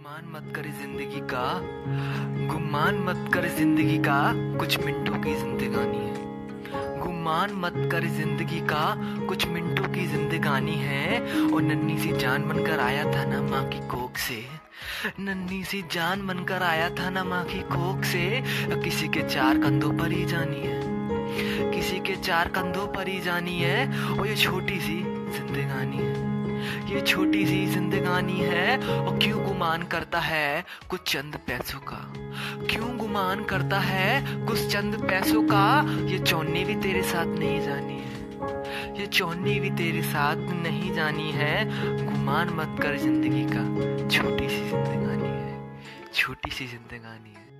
गुमान मत कर ज़िंदगी का। गुमान मत कर ज़िंदगी का कुछ मिनटों की जिंदगानी है। गुमान मत कर ज़िंदगी का कुछ मिनटों की जिंदगानी है। और नन्ही सी जान बनकर आया था ना माँ की कोख से। नन्ही सी जान बनकर आया था ना माँ की कोख से। किसी के चार कंधों पर ही जानी है। किसी के चार कंधों पर ही जानी है। और ये छोटी सी जिंदगानी है। ये छोटी सी जिंदगानी है और क्यों गुमान करता है कुछ चंद पैसों का? क्यों गुमान करता है कुछ चंद पैसों का? ये चौनी भी तेरे साथ नहीं जानी है। ये चौनी भी तेरे साथ नहीं जानी है। गुमान मत कर ज़िंदगी का। छोटी सी जिंदगानी है। छोटी सी जिंदगानी है।